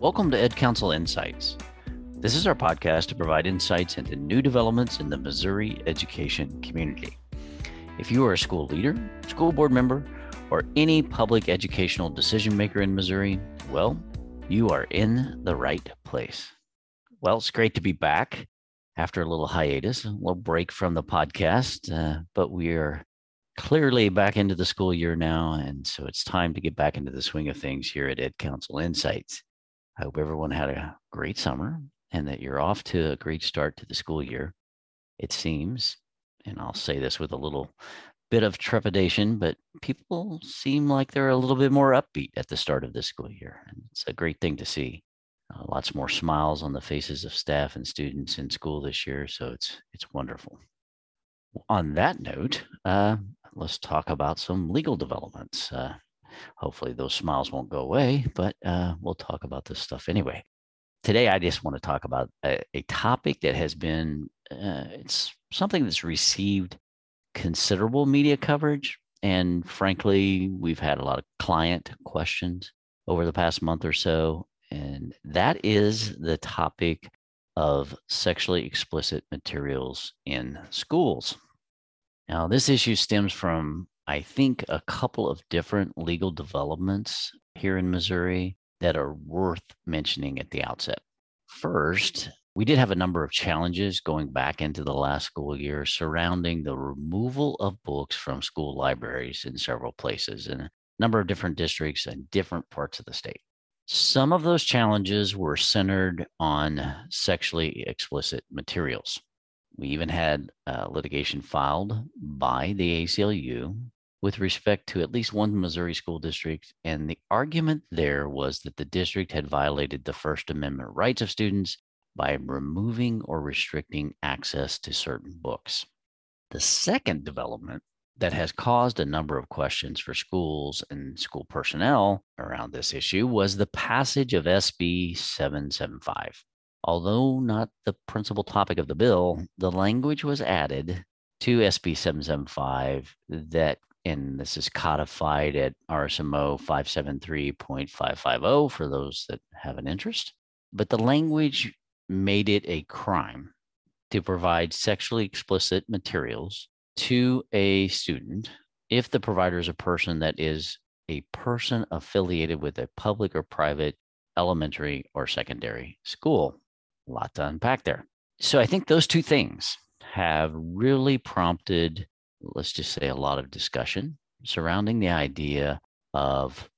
Welcome to EdCounsel Insights. This is our podcast to provide insights into new developments in the Missouri education community. If you are a school leader, school board member, or any public educational decision maker in Missouri, well, you are in the right place. Well, it's great to be back after a little hiatus, a little break from the podcast, uh, but we are clearly back into the school year now. And so it's time to get back into the swing of things here at EdCounsel Insights. I hope everyone had a great summer and that you're off to a great start to the school year. It seems, and I'll say this with a little bit of trepidation, but people seem like they're a little bit more upbeat at the start of this school year. And it's a great thing to see. Uh, lots more smiles on the faces of staff and students in school this year, so it's it's wonderful. On that note, uh, let's talk about some legal developments. Uh, hopefully, those smiles won't go away, but uh, we'll talk about this stuff anyway. Today, I just want to talk about a, a topic that has been uh, it's something that's received considerable media coverage, and frankly, we've had a lot of client questions over the past month or so and that is the topic of sexually explicit materials in schools. Now, this issue stems from, I think, a couple of different legal developments here in Missouri that are worth mentioning at the outset. First, we did have a number of challenges going back into the last school year surrounding the removal of books from school libraries in several places in a number of different districts and different parts of the state. Some of those challenges were centered on sexually explicit materials. We even had uh, litigation filed by the ACLU with respect to at least one Missouri school district. And the argument there was that the district had violated the First Amendment rights of students by removing or restricting access to certain books. The second development that has caused a number of questions for schools and school personnel around this issue was the passage of SB 775. Although not the principal topic of the bill, the language was added to SB 775 that, and this is codified at RSMO 573.550 for those that have an interest. But the language made it a crime to provide sexually explicit materials to a student if the provider is a person that is a person affiliated with a public or private elementary or secondary school. A lot to unpack there. So I think those two things have really prompted, let's just say, a lot of discussion surrounding the idea of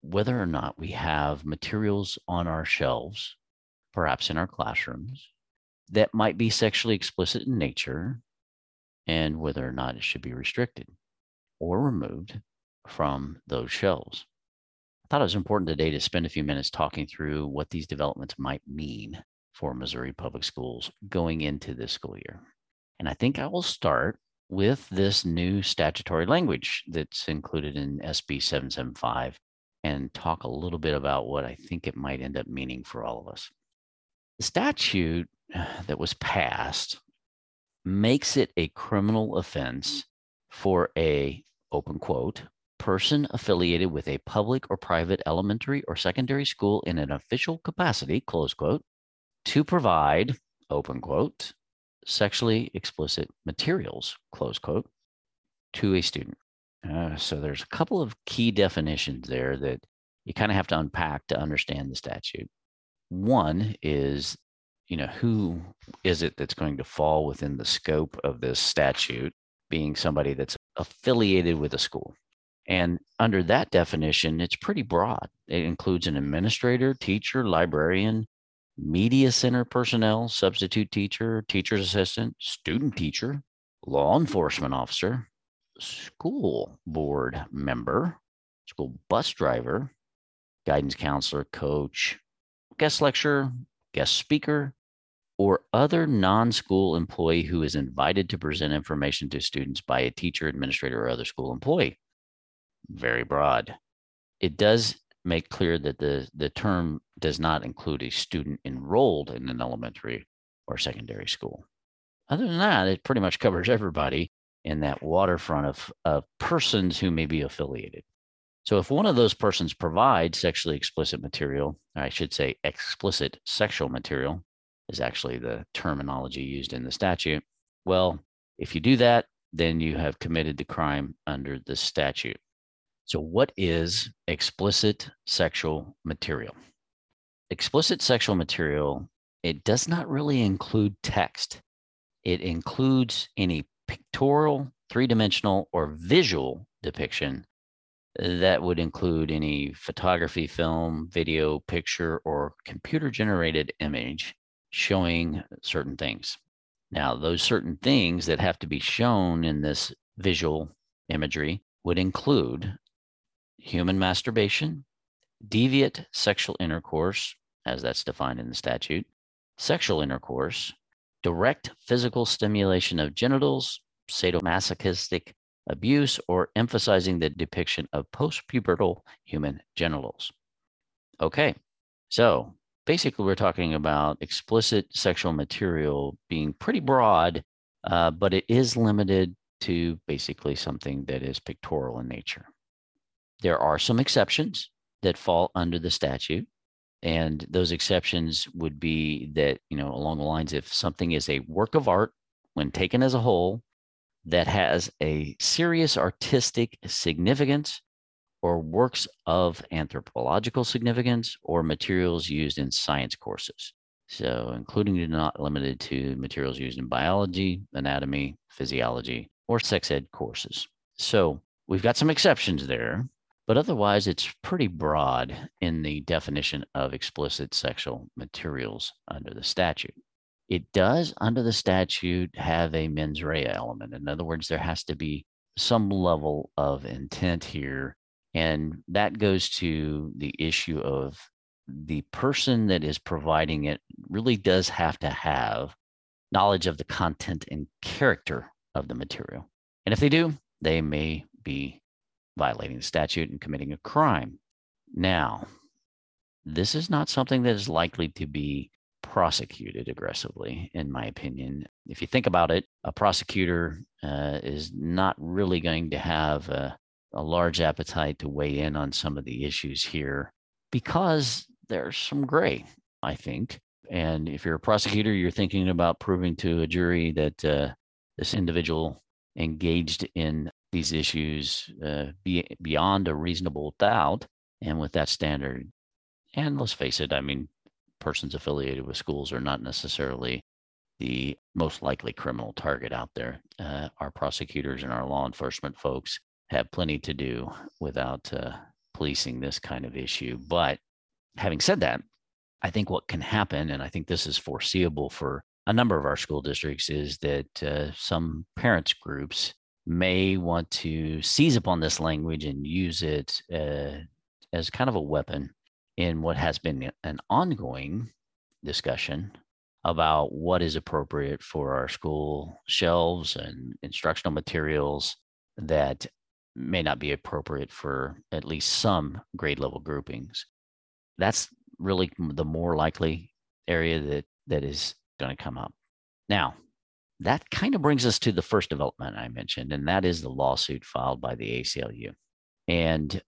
whether or not we have materials on our shelves, perhaps in our classrooms, that might be sexually explicit in nature and whether or not it should be restricted or removed from those shelves. I thought it was important today to spend a few minutes talking through what these developments might mean for Missouri public schools going into this school year. And I think I will start with this new statutory language that's included in SB 775 and talk a little bit about what I think it might end up meaning for all of us. The statute that was passed makes it a criminal offense for a open quote person affiliated with a public or private elementary or secondary school in an official capacity close quote to provide open quote sexually explicit materials close quote to a student uh, so there's a couple of key definitions there that you kind of have to unpack to understand the statute one is you know, who is it that's going to fall within the scope of this statute, being somebody that's affiliated with a school? And under that definition, it's pretty broad. It includes an administrator, teacher, librarian, media center personnel, substitute teacher, teacher's assistant, student teacher, law enforcement officer, school board member, school bus driver, guidance counselor, coach, guest lecturer, guest speaker, or other non school employee who is invited to present information to students by a teacher, administrator, or other school employee. Very broad. It does make clear that the, the term does not include a student enrolled in an elementary or secondary school. Other than that, it pretty much covers everybody in that waterfront of, of persons who may be affiliated. So if one of those persons provides sexually explicit material, I should say explicit sexual material is actually the terminology used in the statute. Well, if you do that, then you have committed the crime under the statute. So, what is explicit sexual material? Explicit sexual material, it does not really include text. It includes any pictorial, three dimensional, or visual depiction that would include any photography, film, video, picture, or computer generated image showing certain things. Now, those certain things that have to be shown in this visual imagery would include human masturbation, deviant sexual intercourse, as that's defined in the statute, sexual intercourse, direct physical stimulation of genitals, sadomasochistic abuse, or emphasizing the depiction of postpubertal human genitals. Okay, so basically, we're talking about explicit sexual material being pretty broad, uh, but it is limited to basically something that is pictorial in nature. There are some exceptions that fall under the statute. And those exceptions would be that, you know, along the lines if something is a work of art when taken as a whole that has a serious artistic significance or works of anthropological significance or materials used in science courses. So, including but not limited to materials used in biology, anatomy, physiology, or sex ed courses. So, we've got some exceptions there. But otherwise, it's pretty broad in the definition of explicit sexual materials under the statute. It does, under the statute, have a mens rea element. In other words, there has to be some level of intent here. And that goes to the issue of the person that is providing it really does have to have knowledge of the content and character of the material. And if they do, they may be violating the statute and committing a crime. Now, this is not something that is likely to be prosecuted aggressively, in my opinion. If you think about it, a prosecutor uh, is not really going to have a, a large appetite to weigh in on some of the issues here because there's some gray, I think. And if you're a prosecutor, you're thinking about proving to a jury that uh, this individual engaged in these issues uh, be, beyond a reasonable doubt. And with that standard, and let's face it, I mean, persons affiliated with schools are not necessarily the most likely criminal target out there. Uh, our prosecutors and our law enforcement folks have plenty to do without uh, policing this kind of issue. But having said that, I think what can happen, and I think this is foreseeable for a number of our school districts, is that uh, some parents groups may want to seize upon this language and use it uh, as kind of a weapon in what has been an ongoing discussion about what is appropriate for our school shelves and instructional materials that may not be appropriate for at least some grade level groupings. That's really the more likely area that that is going to come up. Now, that kind of brings us to the first development I mentioned, and that is the lawsuit filed by the ACLU. And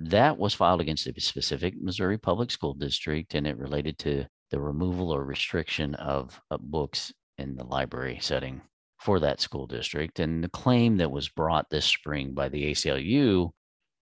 that was filed against a specific Missouri public school district, and it related to the removal or restriction of, of books in the library setting for that school district. And the claim that was brought this spring by the ACLU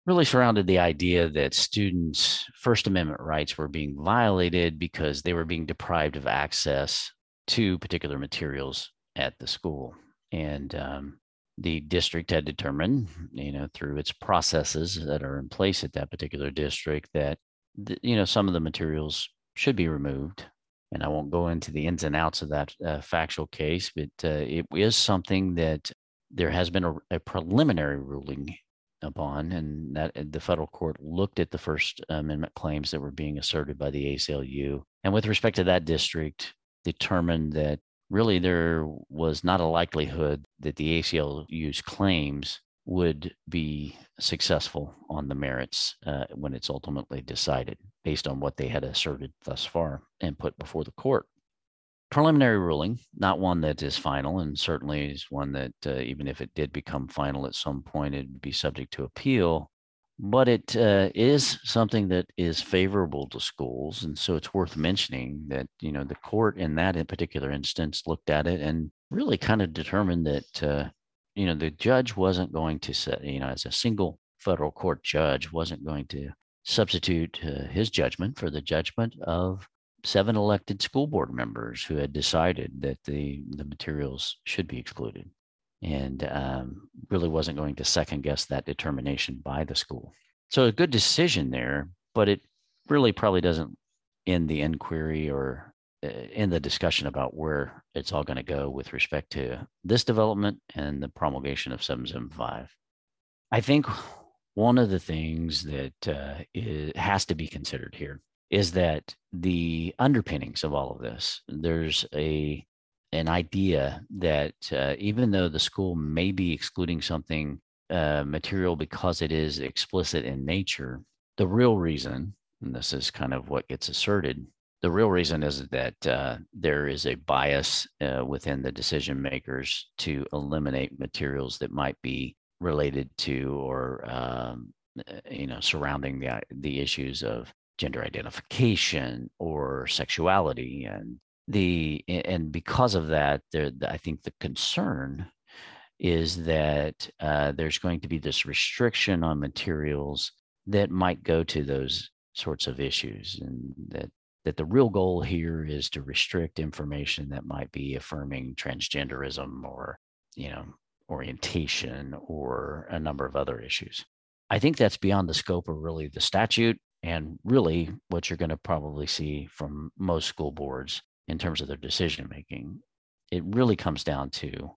really surrounded the idea that students' First Amendment rights were being violated because they were being deprived of access to particular materials at the school. And um, the district had determined, you know, through its processes that are in place at that particular district, that, the, you know, some of the materials should be removed. And I won't go into the ins and outs of that uh, factual case, but uh, it is something that there has been a, a, preliminary ruling upon, and that the federal court looked at the First Amendment claims that were being asserted by the ACLU, and with respect to that district, determined that really there was not a likelihood that the ACLU's claims would be successful on the merits uh, when it's ultimately decided based on what they had asserted thus far and put before the court. Preliminary ruling, not one that is final, and certainly is one that, uh, even if it did become final at some point, it would be subject to appeal. But it uh, is something that is favorable to schools and so it's worth mentioning that you know the court in that in particular instance looked at it and really kind of determined that uh, you know the judge wasn't going to set you know as a single federal court judge wasn't going to substitute uh, his judgment for the judgment of seven elected school board members who had decided that the the materials should be excluded and um, really wasn't going to second guess that determination by the school. So a good decision there, but it really probably doesn't end the inquiry or uh, in the discussion about where it's all going to go with respect to this development and the promulgation of 775. I think one of the things that uh, is, has to be considered here is that the underpinnings of all of this, there's a an idea that uh, even though the school may be excluding something uh, material because it is explicit in nature, the real reason, and this is kind of what gets asserted, the real reason is that uh, there is a bias uh, within the decision makers to eliminate materials that might be related to or um, uh, you know surrounding the the issues of gender identification or sexuality and the and because of that there i think the concern is that uh, there's going to be this restriction on materials that might go to those sorts of issues and that that the real goal here is to restrict information that might be affirming transgenderism or you know orientation or a number of other issues. I think that's beyond the scope of really the statute and really what you're going to probably see from most school boards in terms of their decision making. It really comes down to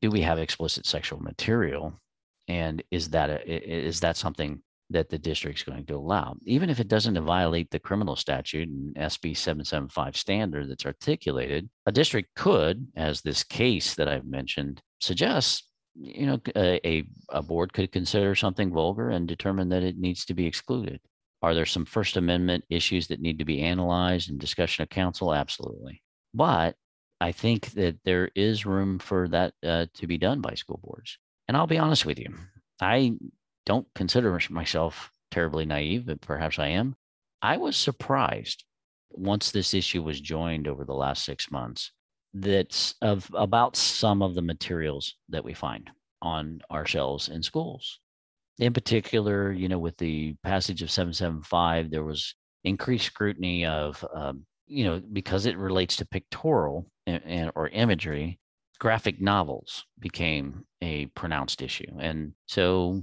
do we have explicit sexual material and is that a, is that something that the district's going to allow even if it doesn't violate the criminal statute and SB 775 standard that's articulated a district could as this case that I've mentioned suggests you know a, a board could consider something vulgar and determine that it needs to be excluded are there some First Amendment issues that need to be analyzed and discussion of counsel? Absolutely. But I think that there is room for that uh, to be done by school boards. And I'll be honest with you, I don't consider myself terribly naive, but perhaps I am. I was surprised once this issue was joined over the last six months that of about some of the materials that we find on our shelves in schools in particular, you know, with the passage of 775, there was increased scrutiny of, um, you know, because it relates to pictorial and, and, or imagery, graphic novels became a pronounced issue. And so,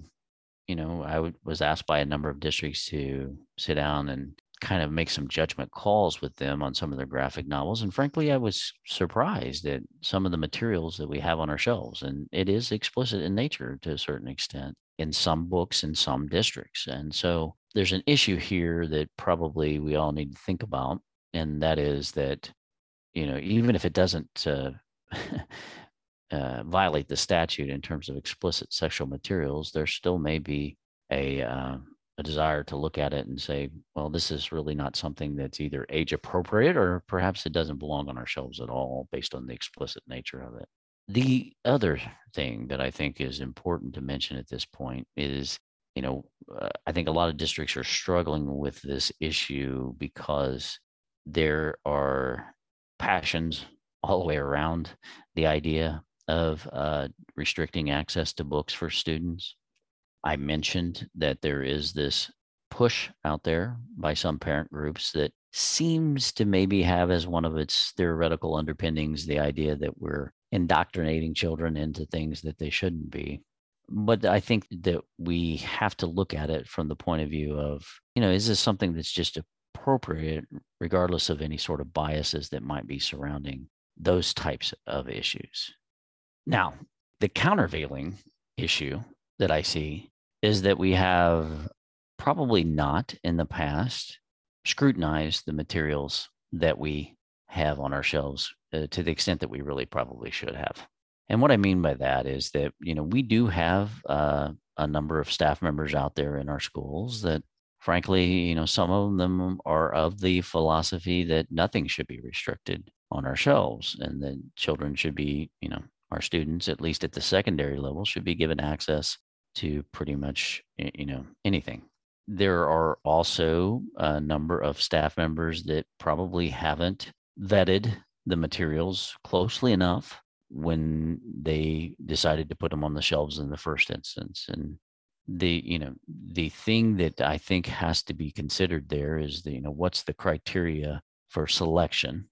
you know, I w- was asked by a number of districts to sit down and kind of make some judgment calls with them on some of their graphic novels. And frankly, I was surprised at some of the materials that we have on our shelves. And it is explicit in nature to a certain extent in some books in some districts. And so there's an issue here that probably we all need to think about. And that is that, you know, even if it doesn't uh, uh, violate the statute in terms of explicit sexual materials, there still may be a, uh, a desire to look at it and say, well, this is really not something that's either age appropriate or perhaps it doesn't belong on our shelves at all based on the explicit nature of it. The other thing that I think is important to mention at this point is, you know, uh, I think a lot of districts are struggling with this issue because there are passions all the way around the idea of uh, restricting access to books for students. I mentioned that there is this push out there by some parent groups that seems to maybe have as one of its theoretical underpinnings the idea that we're indoctrinating children into things that they shouldn't be. But I think that we have to look at it from the point of view of, you know, is this something that's just appropriate, regardless of any sort of biases that might be surrounding those types of issues? Now, the countervailing issue that I see is that we have probably not in the past scrutinized the materials that we have on our shelves uh, to the extent that we really probably should have. And what I mean by that is that, you know, we do have uh, a number of staff members out there in our schools that, frankly, you know, some of them are of the philosophy that nothing should be restricted on our shelves and that children should be, you know, our students, at least at the secondary level, should be given access to pretty much you know anything. There are also a number of staff members that probably haven't vetted the materials closely enough when they decided to put them on the shelves in the first instance and the you know the thing that i think has to be considered there is the you know what's the criteria for selection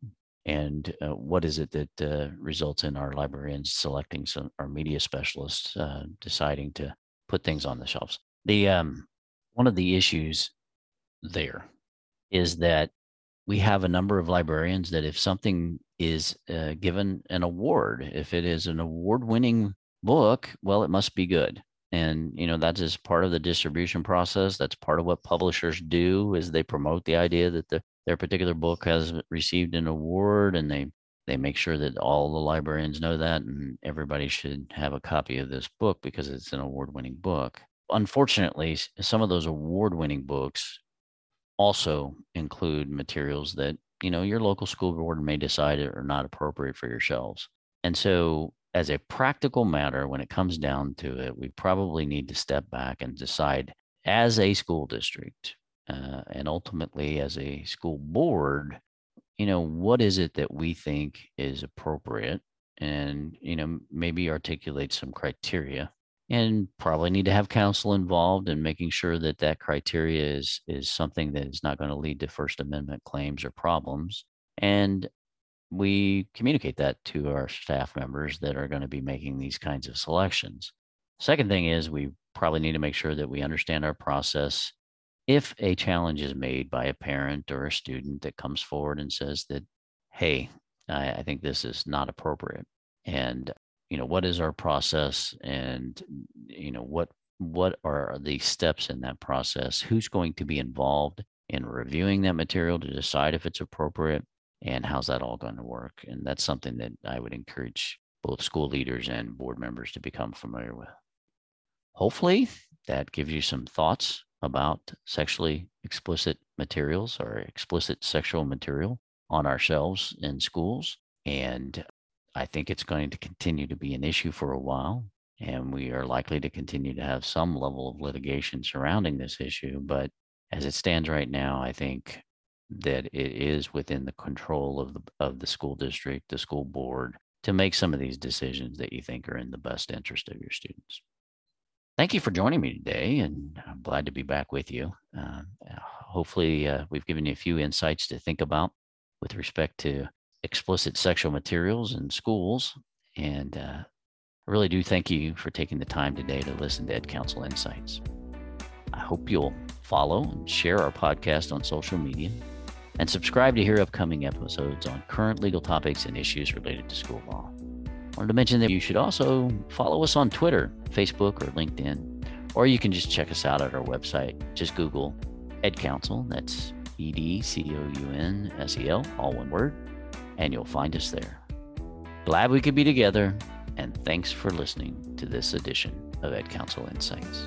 and uh, what is it that uh, results in our librarians selecting some our media specialists uh, deciding to put things on the shelves. The um, one of the issues there is that we have a number of librarians that if something is uh, given an award. If it is an award winning book well it must be good. And you know that's just part of the distribution process. That's part of what publishers do is they promote the idea that the, their particular book has received an award and they they make sure that all the librarians know that and everybody should have a copy of this book because it's an award-winning book. Unfortunately some of those award-winning books also include materials that you know your local school board may decide it are not appropriate for your shelves. And so as a practical matter, when it comes down to it, we probably need to step back and decide as a school district uh, and ultimately as a school board, you know, what is it that we think is appropriate and, you know, maybe articulate some criteria and probably need to have counsel involved in making sure that that criteria is is something that is not going to lead to first amendment claims or problems and we communicate that to our staff members that are going to be making these kinds of selections. Second thing is we probably need to make sure that we understand our process. If a challenge is made by a parent or a student that comes forward and says that, hey, I, I think this is not appropriate. And, you know, what is our process and, you know, what what are the steps in that process? Who's going to be involved in reviewing that material to decide if it's appropriate? and how's that all going to work? And that's something that I would encourage both school leaders and board members to become familiar with. Hopefully, that gives you some thoughts about sexually explicit materials or explicit sexual material on our shelves in schools. And I think it's going to continue to be an issue for a while. And we are likely to continue to have some level of litigation surrounding this issue. But as it stands right now, I think that it is within the control of the of the school district, the school board, to make some of these decisions that you think are in the best interest of your students. Thank you for joining me today, and I'm glad to be back with you. Uh, hopefully, uh, we've given you a few insights to think about with respect to explicit sexual materials in schools. And uh, I really do thank you for taking the time today to listen to EdCounsel Insights. I hope you'll follow and share our podcast on social media and subscribe to hear upcoming episodes on current legal topics and issues related to school law. I wanted to mention that you should also follow us on Twitter, Facebook, or LinkedIn, or you can just check us out at our website. Just Google EdCounsel, that's E D C O U N S E L, all one word, and you'll find us there. Glad we could be together, and thanks for listening to this edition of EdCounsel Insights.